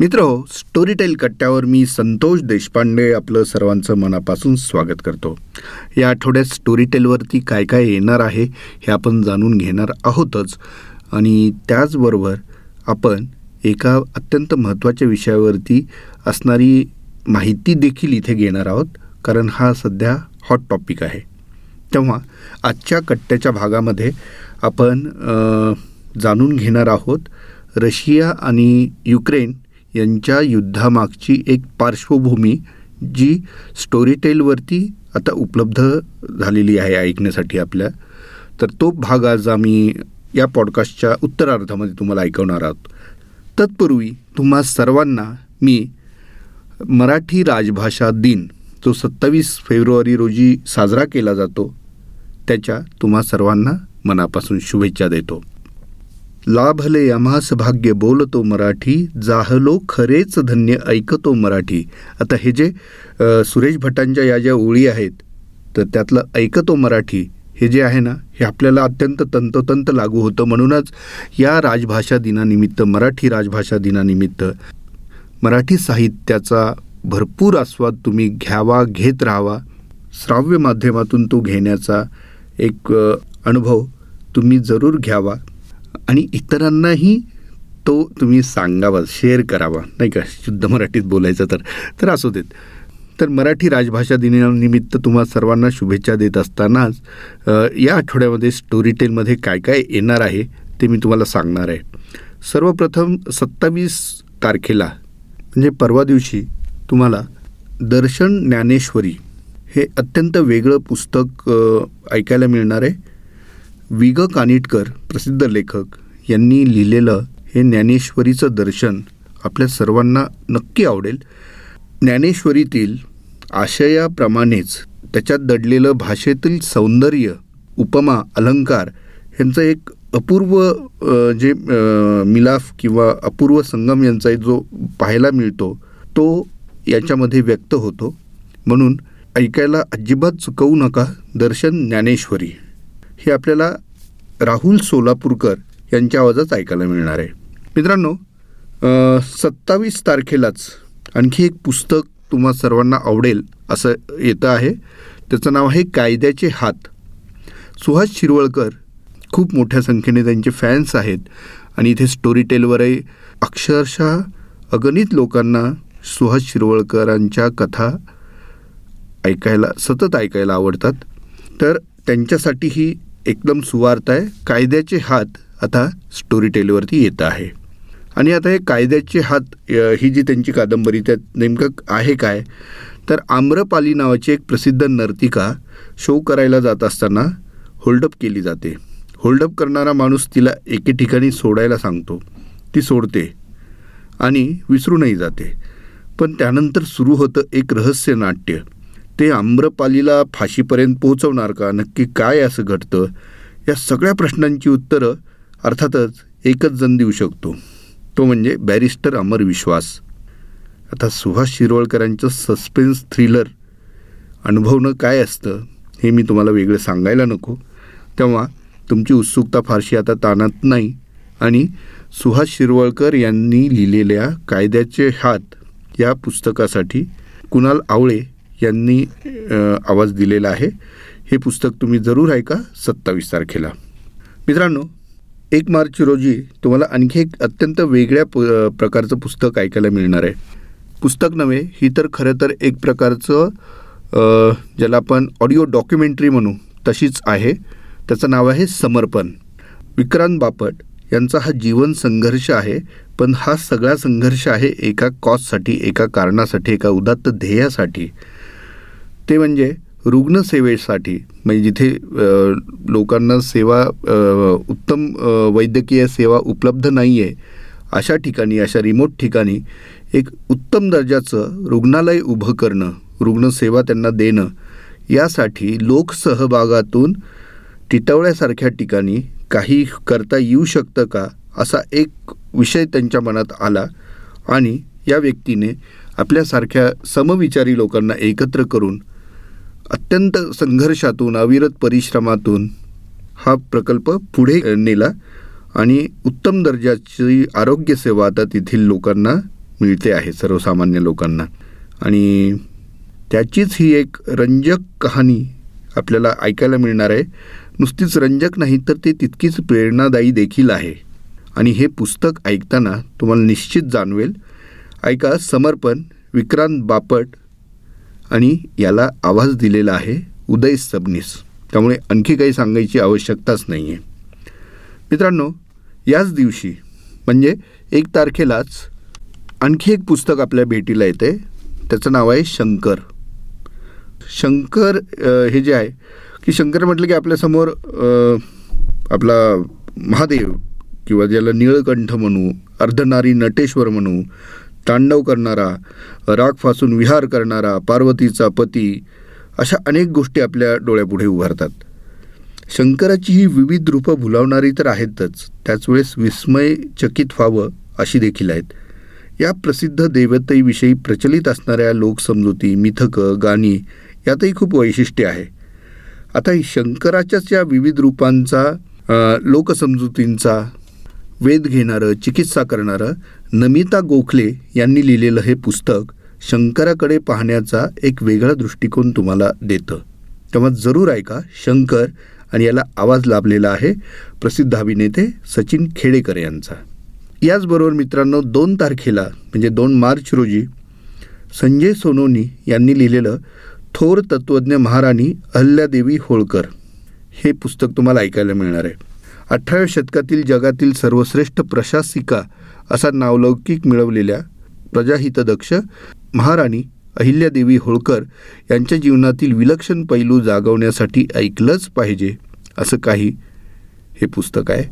मित्र हो स्टोरीटेल कट्ट्यावर मी संतोष देशपांडे आपलं सर्वांचं मनापासून स्वागत करतो. या आठवड्यात स्टोरीटेलवरती काय काय येणार आहे हे आपण जाणून घेणार आहोतच. आणि त्याचबरोबर आपण एका अत्यंत महत्त्वाच्या विषयावरती असणारी माहिती देखील इथे घेणार आहोत कारण हा सध्या हॉट टॉपिक आहे. तेव्हा आजच्या कट्ट्याच्या भागामध्ये आपण जाणून घेणार आहोत रशिया आणि युक्रेन यांच्या युद्धामागची एक पार्श्वभूमी जी स्टोरीटेलवरती आता उपलब्ध झालेली आहे ऐकण्यासाठी आपल्या. तर तो भाग आज आम्ही या पॉडकास्टच्या उत्तरार्धामध्ये तुम्हाला ऐकवणार आहोत. तत्पूर्वी तुम्हा सर्वांना मी मराठी राजभाषा दिन जो सत्तावीस फेब्रुवारी रोजी साजरा केला जातो त्याच्या तुम्हा सर्वांना मनापासून शुभेच्छा देतो. लाभले आम्हास भाग्य बोलतो मराठी जाहलो खरेच धन्य ऐकतो मराठी. आता हे जे सुरेश भटांच्या या ज्या ओळी आहेत तर त्यातलं ऐकतो मराठी हे जे आहे ना हे आपल्याला अत्यंत तंतोतंत लागू होतं. म्हणूनच या राजभाषा दिनानिमित्त मराठी राजभाषा दिनानिमित्त मराठी साहित्याचा भरपूर आस्वाद तुम्ही घ्यावा घेत राहावा. श्राव्य माध्यमातून तो घेण्याचा एक अनुभव तुम्ही जरूर घ्यावा. आणि इतरांनाही तो तुम्ही सांगावा शेअर करावा. नाही का? शुद्ध मराठीत बोलायचं तर. तर असू देत. तर मराठी राजभाषा दिनानिमित्त तुम्हा सर्वांना शुभेच्छा देत असतानाच या आठवड्यामध्ये स्टोरी टेलमध्ये काय काय येणार आहे ते मी तुम्हाला सांगणार आहे. सर्वप्रथम सत्तावीस तारखेला म्हणजे परवा दिवशी तुम्हाला दर्शन ज्ञानेश्वरी हे अत्यंत वेगळं पुस्तक ऐकायला मिळणार आहे. विग कानिटकर प्रसिद्ध लेखक यांनी लिहिलेलं हे ज्ञानेश्वरीचं दर्शन आपल्या सर्वांना नक्की आवडेल. ज्ञानेश्वरीतील आशयाप्रमाणेच त्याच्यात दडलेलं भाषेतील सौंदर्य उपमा अलंकार यांचं एक अपूर्व जे मिलाफ किंवा अपूर्व संगम यांचा जो पाहायला मिळतो तो याच्यामध्ये व्यक्त होतो. म्हणून ऐकायला अजिबात चुकवू नका दर्शन ज्ञानेश्वरी. हे आपल्याला राहुल सोलापूरकर यांच्या आवाजात ऐकायला मिळणार आहे. मित्रांनो सत्तावीस तारखेलाच आणखी एक पुस्तक तुम्हा सर्वांना आवडेल असं येतं आहे. त्याचं नाव आहे कायद्याचे हात. सुहास शिरवळकर खूप मोठ्या संख्येने त्यांचे फॅन्स आहेत आणि इथे स्टोरी टेलवरही अक्षरशः अगणित लोकांना सुहास शिरवळकरांच्या कथा ऐकायला सतत ऐकायला आवडतात. तर त्यांच्यासाठी ही एकदम सुवार्थ आहे. कायद्याचे हात आता स्टोरी टेलवरती येत आहे. आणि आता हे कायद्याचे हात ही जी त्यांची कादंबरी त्यात नेमकं आहे काय? तर आम्रपाली नावाची एक प्रसिद्ध नर्तिका शो करायला जात असताना होल्डअप केली जाते. होल्डअप करणारा माणूस तिला एके ठिकाणी सोडायला सांगतो. ती सोडते आणि विसरूनही जाते. पण त्यानंतर सुरू होतं एक रहस्य नाट्य. ते आम्रपालीला फाशीपर्यंत पोहोचवणार का? नक्की काय असं घडतं? या सगळ्या प्रश्नांची उत्तरं अर्थातच एकच जण देऊ शकतो. तो म्हणजे बॅरिस्टर अमर विश्वास. आता सुभाष शिरवळकरांचं सस्पेन्स थ्रिलर अनुभवणं काय असतं हे मी तुम्हाला वेगळं सांगायला नको. तेव्हा तुमची उत्सुकता फारशी आता ताणत नाही आणि सुहास शिरवळकर यांनी लिहिलेल्या कायद्याचे हात या पुस्तकासाठी कुणाल आवळे यांनी आवाज दिलेला आहे. हे पुस्तक तुम्ही जरूर ऐका सत्तावीस तारखेला. मित्रांनो एक मार्च रोजी तुम्हाला आणखी एक अत्यंत वेगळ्या प्रकारचं पुस्तक ऐकायला मिळणार आहे. पुस्तक नव्हे ही तर खरं तर एक प्रकारचं ज्याला आपण ऑडिओ डॉक्युमेंटरी म्हणू तशीच आहे. त्याचं नाव आहे समर्पण. विक्रांत बापट यांचा हा जीवन संघर्ष आहे पण हा सगळा संघर्ष आहे एका कॉजसाठी एका कारणासाठी एका उदात्त ध्येयासाठी. ते म्हणजे रुग्णसेवेसाठी म्हणजे जिथे लोकांना सेवा उत्तम वैद्यकीय सेवा उपलब्ध नाही आहे अशा ठिकाणी अशा रिमोट ठिकाणी एक उत्तम दर्जाचं रुग्णालय उभं करणं रुग्णसेवा त्यांना देणं यासाठी लोकसहभागातून टिटवळ्यासारख्या ठिकाणी काही करता येऊ शकतं का असा एक विषय त्यांच्या मनात आला आणि या व्यक्तीने आपल्यासारख्या समविचारी लोकांना एकत्र करून अत्यंत संघर्षातून अविरत परिश्रमातून हा प्रकल्प पुढे नेला आणि उत्तम दर्जाची आरोग्यसेवा आता तेथील लोकांना मिळते आहे सर्वसामान्य लोकांना. आणि त्याचीच ही एक रंजक कहाणी आपल्याला ऐकायला मिळणार आहे. नुसतीच रंजक नाही तर ते तितकीच प्रेरणादायी देखील आहे. आणि हे पुस्तक ऐकताना तुम्हाला निश्चित जाणवेल. ऐका समर्पण विक्रांत बापट आणि याला आवाज दिलेला आहे उदय सबनीस. त्यामुळे आणखी काही सांगायची आवश्यकताच नाही आहे मित्रांनो याच दिवशी म्हणजे एक तारखेलाच आणखी एक पुस्तक आपल्या भेटीला येते. त्याचं नाव आहे शंकर. शंकर हे जे आहे की शंकर म्हटलं की आपल्यासमोर आपला महादेव किंवा ज्याला निळकंठ म्हणू अर्धनारी नटेश्वर म्हणू तांडव करणारा राग फासून विहार करणारा पार्वतीचा पती अशा अनेक गोष्टी आपल्या डोळ्यापुढे उभारतात. शंकराची ही विविध रूपं भुलावणारी तर आहेतच. त्याच वेळेस विस्मयचकित व्हावं अशी देखील आहेत. या प्रसिद्ध देवतेविषयी प्रचलित असणाऱ्या लोकसमजुती मिथकं गाणी यातही खूप वैशिष्ट्य आहे. आता शंकराच्याच या विविध रूपांचा लोकसमजुतींचा वेध घेणारं चिकित्सा करणारं नमिता गोखले यांनी लिहिलेलं हे पुस्तक शंकराकडे पाहण्याचा एक वेगळा दृष्टिकोन तुम्हाला देतं. तेव्हा जरूर ऐका शंकर आणि याला आवाज लाभलेला आहे प्रसिद्ध अभिनेते सचिन खेडेकर यांचा. याचबरोबर मित्रांनो दोन तारखेला म्हणजे दोन मार्च रोजी संजय सोनोनी यांनी लिहिलेलं थोर तत्त्वज्ञ महाराणी अहल्यादेवी होळकर हे पुस्तक तुम्हाला ऐकायला मिळणार आहे. अठराव्या शतकातील जगातील सर्वश्रेष्ठ प्रशासिका असा नावलौकिक मिळवलेल्या प्रजाहितदक्ष महाराणी अहिल्यादेवी होळकर यांच्या जीवनातील विलक्षण पैलू जागवण्यासाठी ऐकलंच पाहिजे असं काही हे पुस्तक आहे.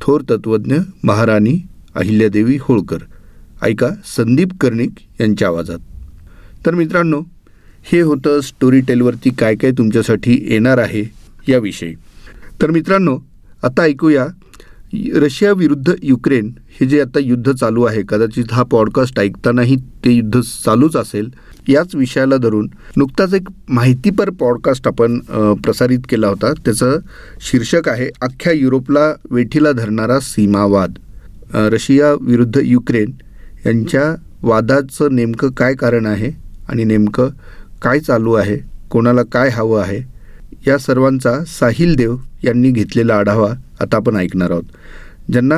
थोर तत्त्वज्ञ महाराणी अहिल्यादेवी होळकर. ऐका संदीप कर्णिक यांच्या आवाजात. तर मित्रांनो हे होतं स्टोरी टेलवरती काय काय तुमच्यासाठी येणार आहे याविषयी. तर मित्रांनो आता ऐकूया. रशिया विरुद्ध युक्रेन हे जे आता युद्ध चालू आहे कदाचित हा पॉडकास्ट ऐकतानाही ते युद्ध चालूच असेल याच विषयाला धरून नुकताच एक माहितीपर पॉडकास्ट आपण प्रसारित केला होता. त्याचं शीर्षक आहे अख्ख्या युरोपला वेठीला धरणारा सीमावाद. रशिया विरुद्ध युक्रेन यांच्या वादाचं नेमकं काय कारण आहे आणि नेमकं काय चालू आहे कोणाला काय हवं आहे या सर्वांचा साहिल देव यांनी घेतलेला आढावा आता आपण ऐकणार आहोत. ज्यांना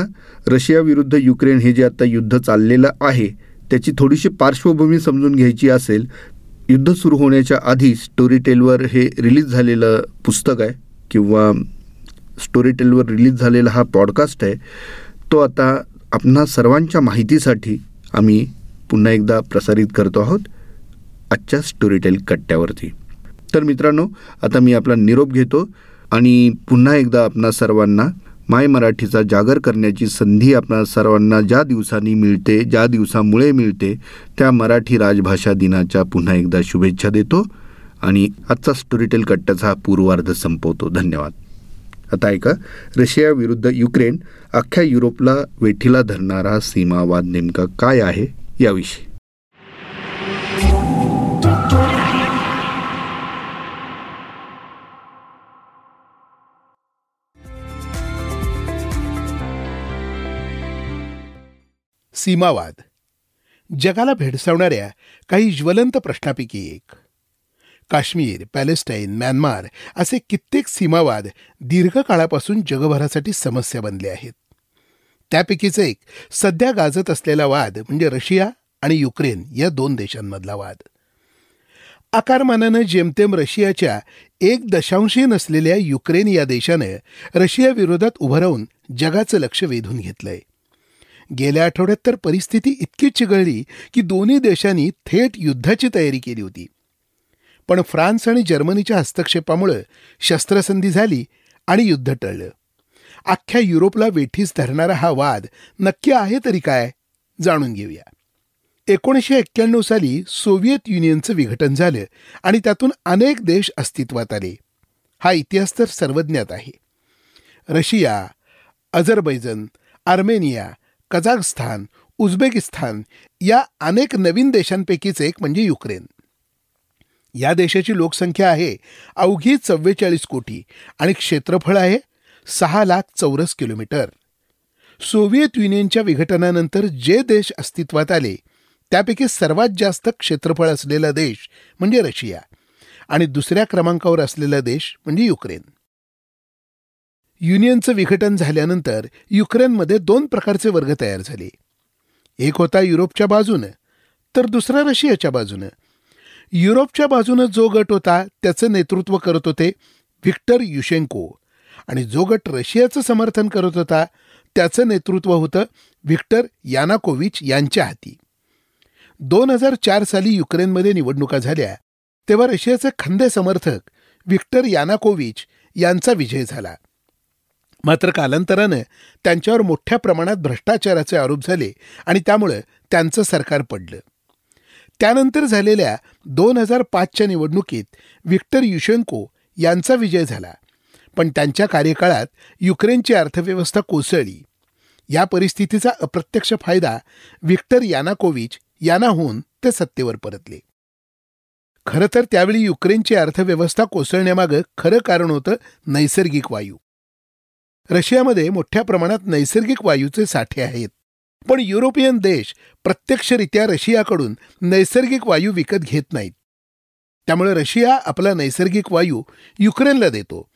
रशियाविरुद्ध युक्रेन हे जे आता युद्ध चाललेलं आहे त्याची थोडीशी पार्श्वभूमी समजून घ्यायची असेल युद्ध सुरू होण्याच्या आधी स्टोरीटेलवर हे रिलीज झालेलं पुस्तक आहे किंवा स्टोरीटेलवर रिलीज झालेला हा पॉडकास्ट आहे तो आता आपणा सर्वांच्या माहितीसाठी आम्ही पुन्हा एकदा प्रसारित करतो आहोत आजच्या स्टोरीटेल कट्ट्यावरती. तर मित्रांनो आता मी आपला निरोप घेतो. आणि पुन्हा एकदा आपणा सर्वांना माय मराठीचा जागर करण्याची संधी आपणा सर्वांना ज्या दिवसांनी मिळते ज्या दिवसामुळे मिळते त्या मराठी राजभाषा दिनाच्या पुन्हा एकदा शुभेच्छा देतो आणि आजचा स्टोरीटेल कट्ट्याचा हा पूर्वार्ध संपवतो. धन्यवाद. आता ऐका रशिया विरुद्ध युक्रेन अख्ख्या युरोपला वेठीला धरणारा सीमावाद नेमका काय आहे याविषयी. सीमावाद. जगाला भेडसावणाऱ्या काही ज्वलंत प्रश्नापैकी एक. काश्मीर पॅलेस्टाईन म्यानमार असे कित्येक सीमावाद दीर्घकाळापासून जगभरासाठी समस्या बनले आहेत. त्यापैकीच एक सध्या गाजत असलेला वाद म्हणजे रशिया आणि युक्रेन या दोन देशांमधला वाद. आकारमानानं जेमतेम रशियाच्या एक दशांशी नसलेल्या युक्रेन या देशानं रशियाविरोधात उभं राहून जगाचं लक्ष वेधून घेतलंय. गेल्या आठवड्यात तर परिस्थिती इतकी चिघळली की दोन्ही देशांनी थेट युद्धाची तयारी केली होती. पण फ्रान्स आणि जर्मनीच्या हस्तक्षेपामुळं शस्त्रसंधी झाली आणि युद्ध टळलं. अख्ख्या युरोपला वेठीस धरणारा हा वाद नक्की आहे तरी काय जाणून घेऊया. एकोणीसशे एक्क्याण्णव साली सोव्हिएत युनियनचं विघटन झालं आणि त्यातून अनेक देश अस्तित्वात आले. हा इतिहास तर सर्वज्ञात आहे. Russia Azerbaijan Armenia Kazakhstan Uzbekistan या अनेक नवीन देशांपैकीच एक म्हणजे युक्रेन. या देशाची लोकसंख्या आहे अवघी चव्वेचाळीस कोटी आणि क्षेत्रफळ आहे सहा लाख चौरस किलोमीटर. सोव्हिएत युनियनच्या विघटनानंतर जे देश अस्तित्वात आले त्यापैकी सर्वात जास्त क्षेत्रफळ असलेला देश म्हणजे रशिया आणि दुसऱ्या क्रमांकावर असलेला देश म्हणजे युक्रेन. युनियनचं विघटन झाल्यानंतर युक्रेनमध्ये दोन प्रकारचे वर्ग तयार झाले. एक होता युरोपच्या बाजूनं तर दुसरा रशियाच्या बाजूनं. युरोपच्या बाजूनं जो गट होता त्याचं नेतृत्व करत होते व्हिक्टर युशेंको. आणि जो गट रशियाचं समर्थन करत होता त्याचं नेतृत्व होतं व्हिक्टर यानाकोविच यांच्या हाती. दोन हजार चार साली युक्रेनमध्ये निवडणुका झाल्या तेव्हा रशियाचे खंदे समर्थक व्हिक्टर यानाकोविच यांचा विजय झाला. मात्र कालांतरानं त्यांच्यावर मोठ्या प्रमाणात भ्रष्टाचाराचे आरोप झाले आणि त्यामुळं त्यांचं सरकार पडलं. त्यानंतर झालेल्या दोन हजार पाचच्या निवडणुकीत विक्टर युशेंको यांचा विजय झाला. पण त्यांच्या कार्यकाळात युक्रेनची अर्थव्यवस्था कोसळली. या परिस्थितीचा अप्रत्यक्ष फायदा व्हिक्टर यानाकोविच यांना होऊन ते सत्तेवर परतले. खरं तर त्यावेळी युक्रेनची अर्थव्यवस्था कोसळण्यामागं खरं कारण होतं नैसर्गिक वायू. रशियामध्ये मोठ्या प्रमाणात नैसर्गिक वायूचे साठे आहेत. पण युरोपियन देश प्रत्यक्षरित्या रशियाकडून नैसर्गिक वायू विकत घेत नाहीत. त्यामुळे रशिया आपला नैसर्गिक वायू युक्रेनला देतो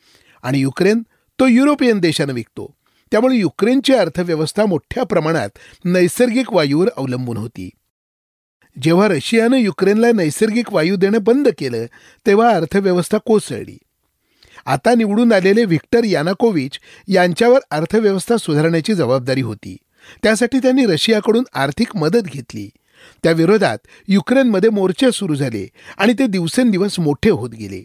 आणि युक्रेन तो युरोपियन देशानं विकतो. त्यामुळे युक्रेनची अर्थव्यवस्था मोठ्या प्रमाणात नैसर्गिक वायूवर अवलंबून होती. जेव्हा रशियानं युक्रेनला नैसर्गिक वायू देणं बंद केलं तेव्हा अर्थव्यवस्था कोसळली. आता निवडून आलेले व्हिक्टर यानाकोविच यांच्यावर अर्थव्यवस्था सुधारण्याची जबाबदारी होती. त्यासाठी त्यांनी रशियाकडून आर्थिक मदत घेतली. त्या विरोधात युक्रेनमध्ये मोर्चे सुरू झाले आणि ते दिवसेंदिवस मोठे होत गेले.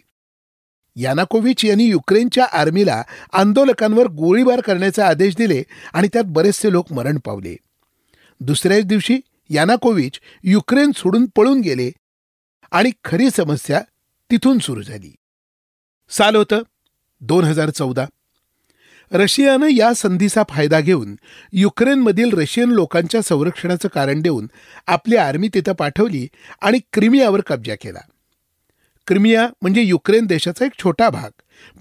यानाकोविच यांनी युक्रेनच्या आर्मीला आंदोलकांवर गोळीबार करण्याचे आदेश दिले आणि त्यात बरेचसे लोक मरण पावले. दुसऱ्याच दिवशी यानाकोविच युक्रेन सोडून पळून गेले आणि खरी समस्या तिथून सुरू झाली. साल होतं दोन हजार चौदा. रशियानं या संधीचा फायदा घेऊन युक्रेनमधील रशियन लोकांच्या संरक्षणाचं कारण देऊन आपली आर्मी तिथं पाठवली आणि क्रिमियावर कब्जा केला. क्रिमिया म्हणजे युक्रेन देशाचा एक छोटा भाग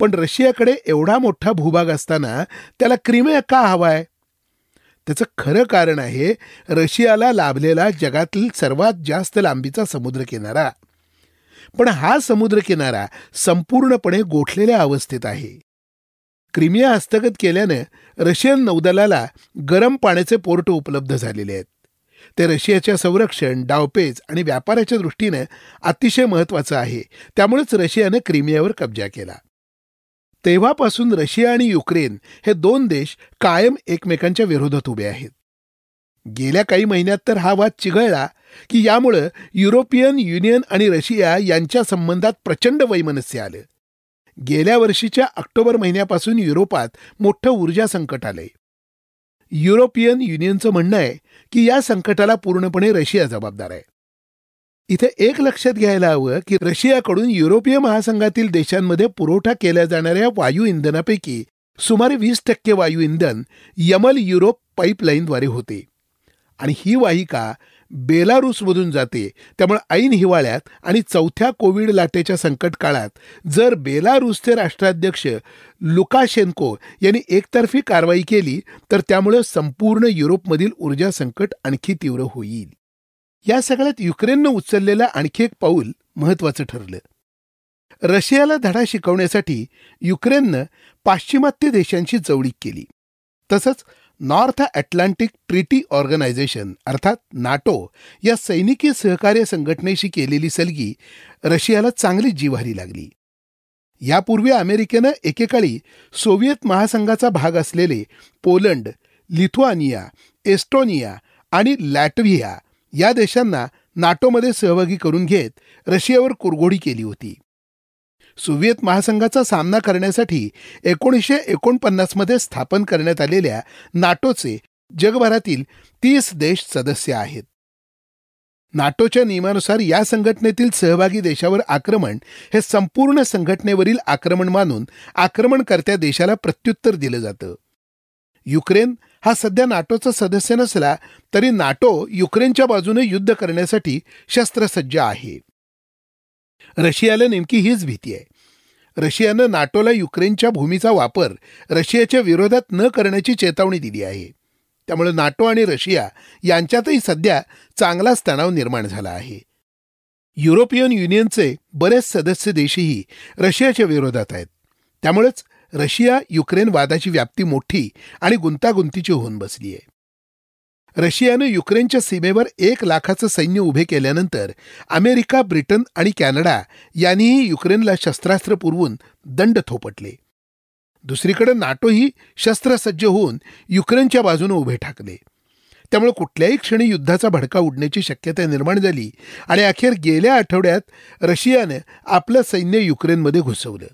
पण रशियाकडे एवढा मोठा भूभाग असताना त्याला क्रिमिया का हवाय? त्याचं खरं कारण आहे रशियाला लाभलेला जगातील सर्वात जास्त लांबीचा समुद्रकिनारा पण हा समुद्रकिनारा संपूर्णपणे गोठलेल्या अवस्थेत आहे. क्रिमिया हस्तगत केल्यानं रशियन नौदलाला गरम पाण्याचे पोर्ट उपलब्ध झालेले आहेत. ते रशियाच्या संरक्षण डावपेच आणि व्यापाराच्या दृष्टीनं अतिशय महत्वाचं आहे. त्यामुळेच रशियानं क्रिमियावर कब्जा केला. तेव्हापासून रशिया आणि युक्रेन हे दोन देश कायम एकमेकांच्या विरोधात उभे आहेत. गेल्या काही महिन्यात तर हा वाद चिघळला की यामुळं युरोपियन युनियन आणि रशिया यांच्या संबंधात प्रचंड वैमनस्य आलं. गेल्या वर्षीच्या ऑक्टोबर महिन्यापासून युरोपात मोठं ऊर्जा संकट आलंय. युरोपियन युनियनचं म्हणणं आहे की या संकटाला पूर्णपणे रशिया जबाबदार आहे. इथे एक लक्षात घ्यायला हवं की रशियाकडून युरोपीय महासंघातील देशांमध्ये पुरवठा केल्या जाणाऱ्या वायू इंधनापैकी सुमारे वीस टक्के वायू इंधन यमल युरोप पाईपलाईनद्वारे होते. आणि ही वाहिका बेलारूसमधून जाते. त्यामुळे ऐन हिवाळ्यात आणि चौथ्या कोविड लाटेच्या संकट काळात जर बेलारूसचे राष्ट्राध्यक्ष लुकाशेन्को यांनी एकतर्फी कारवाई केली तर त्यामुळे संपूर्ण युरोपमधील ऊर्जा संकट आणखी तीव्र होईल. या सगळ्यात युक्रेननं उचललेलं आणखी एक पाऊल महत्वाचं ठरलं. रशियाला धडा शिकवण्यासाठी युक्रेननं पाश्चिमात्य देशांशी जवळीक केली. तसंच नॉर्थ अटलांटिक ट्रिटी ऑर्गनायझेशन अर्थात नाटो या सैनिकी सहकार्य संघटनेशी केलेली सलगी रशियाला चांगलीच जिव्हारी लागली. यापूर्वी अमेरिकेनं एकेकाळी सोव्हिएत महासंघाचा भाग असलेले पोलंड लिथुआनिया एस्टोनिया आणि लॅटव्हिया या देशांना नाटोमध्ये सहभागी करून घेत रशियावर कुरघोडी केली होती. सोव्हिएत महासंघाचा सामना करण्यासाठी एकोणीसशे एकोणपन्नासमध्ये स्थापन करण्यात आलेल्या नाटोचे जगभरातील तीस देश सदस्य आहेत. नाटोच्या नियमानुसार या संघटनेतील सहभागी देशावर आक्रमण हे संपूर्ण संघटनेवरील आक्रमण मानून आक्रमणकर्त्या देशाला प्रत्युत्तर दिलं जातं. युक्रेन हा सध्या नाटोचा सदस्य नसला तरी नाटो युक्रेनच्या बाजूने युद्ध करण्यासाठी शस्त्रसज्ज आहे. रशियाला नेमकी हीच भीती आहे. रशियानं नाटोला युक्रेनच्या भूमीचा वापर रशियाच्या विरोधात न करण्याची चेतावणी दिली आहे. त्यामुळे नाटो आणि रशिया यांच्यातही सध्या चांगलाच तणाव निर्माण झाला आहे. युरोपियन युनियनचे बरेच सदस्य देशही रशियाच्या विरोधात आहेत. त्यामुळेच रशिया युक्रेन वादाची व्याप्ती मोठी आणि गुंतागुंतीची होऊन बसली आहे रशियानं युक्रेनच्या सीमेवर एक लाखाचं सैन्य उभे केल्यानंतर अमेरिका ब्रिटन आणि कॅनडा यांनीही युक्रेनला शस्त्रास्त्र पुरवून दंड थोपटले. दुसरीकडे नाटोही शस्त्रसज्ज होऊन युक्रेनच्या बाजूने उभे ठाकले. त्यामुळे कुठल्याही क्षणी युद्धाचा भडका उडण्याची शक्यता निर्माण झाली आणि अखेर गेल्या आठवड्यात रशियानं आपलं सैन्य युक्रेनमध्ये घुसवलं.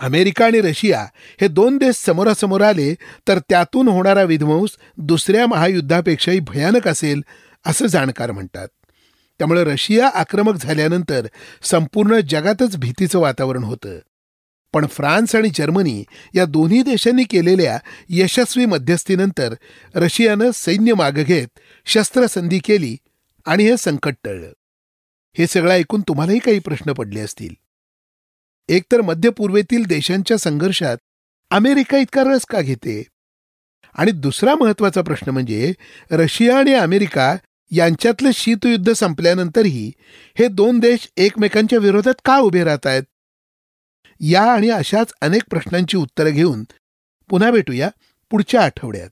अमेरिका आणि रशिया हे दोन देश समोरासमोर आले तर त्यातून होणारा विध्वंस दुसऱ्या महायुद्धापेक्षाही भयानक असेल असं जाणकार म्हणतात. त्यामुळे रशिया आक्रमक झाल्यानंतर संपूर्ण जगातच भीतीचं वातावरण होतं. पण फ्रान्स आणि जर्मनी या दोन्ही देशांनी केलेल्या यशस्वी मध्यस्थीनंतर रशियानं सैन्य मागं घेत शस्त्रसंधी केली आणि हे संकट टळलं. हे सगळं ऐकून तुम्हालाही काही प्रश्न पडले असतील. एकतर मध्य पूर्वेतील देशांच्या संघर्षात अमेरिका इतका रस का घेते? आणि दुसरा महत्त्वाचा प्रश्न म्हणजे रशिया आणि अमेरिका यांच्यातलं शीतयुद्ध संपल्यानंतरही हे दोन देश एकमेकांच्या विरोधात का उभे राहत आहेत या आणि अशाच अनेक प्रश्नांची उत्तरं घेऊन पुन्हा भेटूया पुढच्या आठवड्यात.